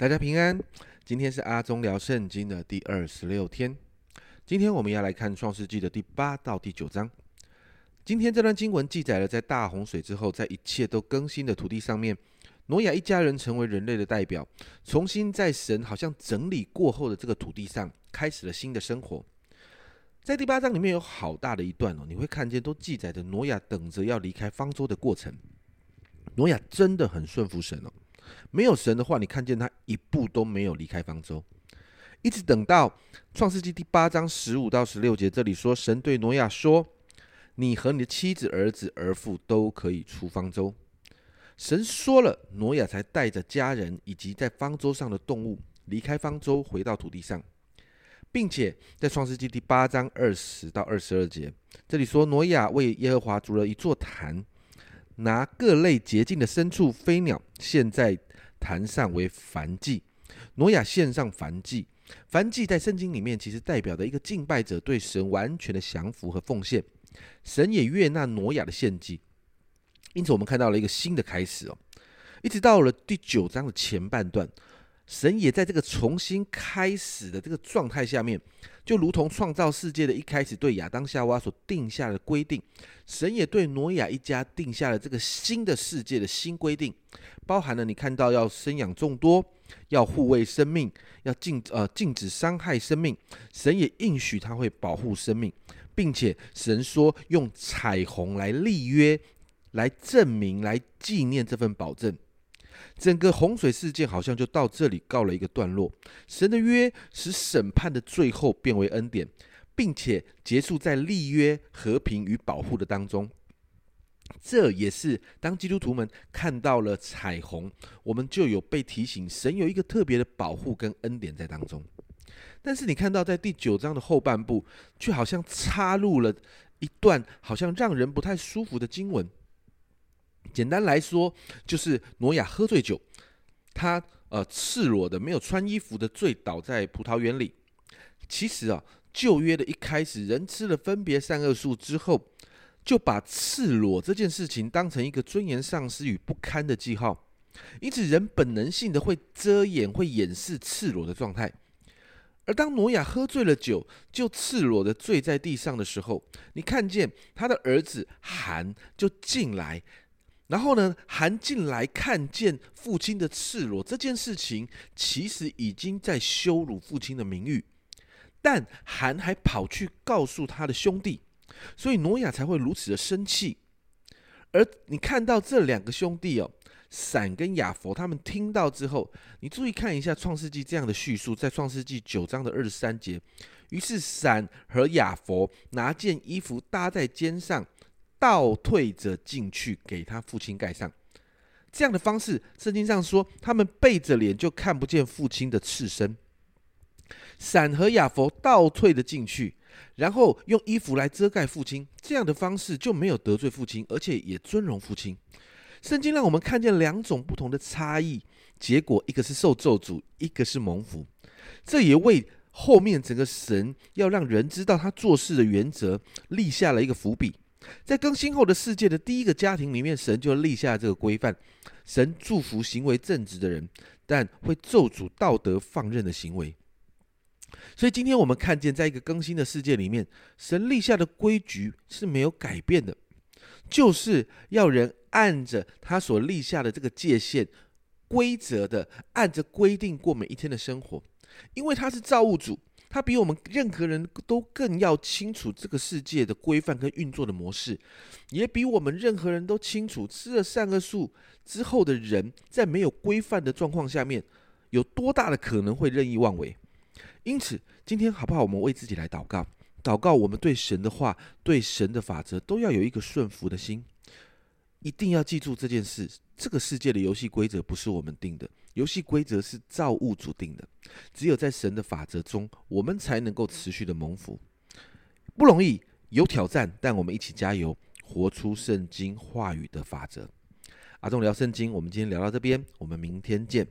大家平安，今天是阿忠聊圣经的第二十六天。今天我们要来看创世纪的第八到第九章。今天这段经文记载了，在大洪水之后，在一切都更新的土地上面，挪亚一家人成为人类的代表，重新在神好像整理过后的这个土地上，开始了新的生活。在第八章里面有好大的一段哦，你会看见都记载着挪亚等着要离开方舟的过程。挪亚真的很顺服神哦。没有神的话，你看见他一步都没有离开方舟，一直等到创世纪第八章十五到十六节，这里说神对挪亚说：“你和你的妻子、儿子、儿妇都可以出方舟。”神说了，挪亚才带着家人以及在方舟上的动物离开方舟，回到土地上，并且在创世纪第八章二十到二十二节，这里说挪亚为耶和华筑了一座坛。拿各类洁净的牲畜、飞鸟献在坛上为燔祭。挪亚献上燔祭，燔祭在圣经里面其实代表的一个敬拜者对神完全的降服和奉献。神也悦纳挪亚的献祭，因此我们看到了一个新的开始哦。一直到了第九章的前半段。神也在这个重新开始的这个状态下面，就如同创造世界的一开始对亚当夏娃所定下的规定，神也对挪亚一家定下了这个新的世界的新规定，包含了你看到要生养众多，要护卫生命，要禁呃禁止伤害生命。神也应许他会保护生命，并且神说用彩虹来立约，来证明、来纪念这份保证。整个洪水事件好像就到这里告了一个段落。神的约使审判的最后变为恩典，并且结束在立约、和平与保护的当中。这也是当基督徒们看到了彩虹，我们就有被提醒，神有一个特别的保护跟恩典在当中。但是你看到在第九章的后半部，却好像插入了一段好像让人不太舒服的经文。简单来说，就是挪亚喝醉酒，他呃赤裸的、没有穿衣服的醉倒在葡萄园里。其实啊，旧约的一开始，人吃了分别善恶树之后，就把赤裸这件事情当成一个尊严丧失与不堪的记号，因此人本能性的会遮掩、会掩饰赤裸的状态。而当挪亚喝醉了酒，就赤裸的醉在地上的时候，你看见他的儿子韩就进来。然后呢，韩进来看见父亲的赤裸这件事情，其实已经在羞辱父亲的名誉。但韩还跑去告诉他的兄弟，所以挪亚才会如此的生气。而你看到这两个兄弟哦，闪跟亚佛，他们听到之后，你注意看一下创世纪这样的叙述，在创世纪九章的二十三节，于是闪和亚佛拿件衣服搭在肩上。倒退着进去，给他父亲盖上。这样的方式，圣经上说，他们背着脸就看不见父亲的赤身。闪和亚佛倒退的进去，然后用衣服来遮盖父亲。这样的方式就没有得罪父亲，而且也尊荣父亲。圣经让我们看见两种不同的差异，结果一个是受咒诅，一个是蒙福。这也为后面整个神要让人知道他做事的原则立下了一个伏笔。在更新后的世界的第一个家庭里面，神就立下这个规范：神祝福行为正直的人，但会咒诅道德放任的行为。所以今天我们看见，在一个更新的世界里面，神立下的规矩是没有改变的，就是要人按着他所立下的这个界限规则的，按着规定过每一天的生活，因为他是造物主。他比我们任何人都更要清楚这个世界的规范跟运作的模式，也比我们任何人都清楚吃了善恶树之后的人，在没有规范的状况下面，有多大的可能会任意妄为。因此，今天好不好？我们为自己来祷告，祷告我们对神的话、对神的法则都要有一个顺服的心。一定要记住这件事：这个世界的游戏规则不是我们定的，游戏规则是造物主定的。只有在神的法则中，我们才能够持续的蒙福。不容易，有挑战，但我们一起加油，活出圣经话语的法则。阿忠聊圣经，我们今天聊到这边，我们明天见。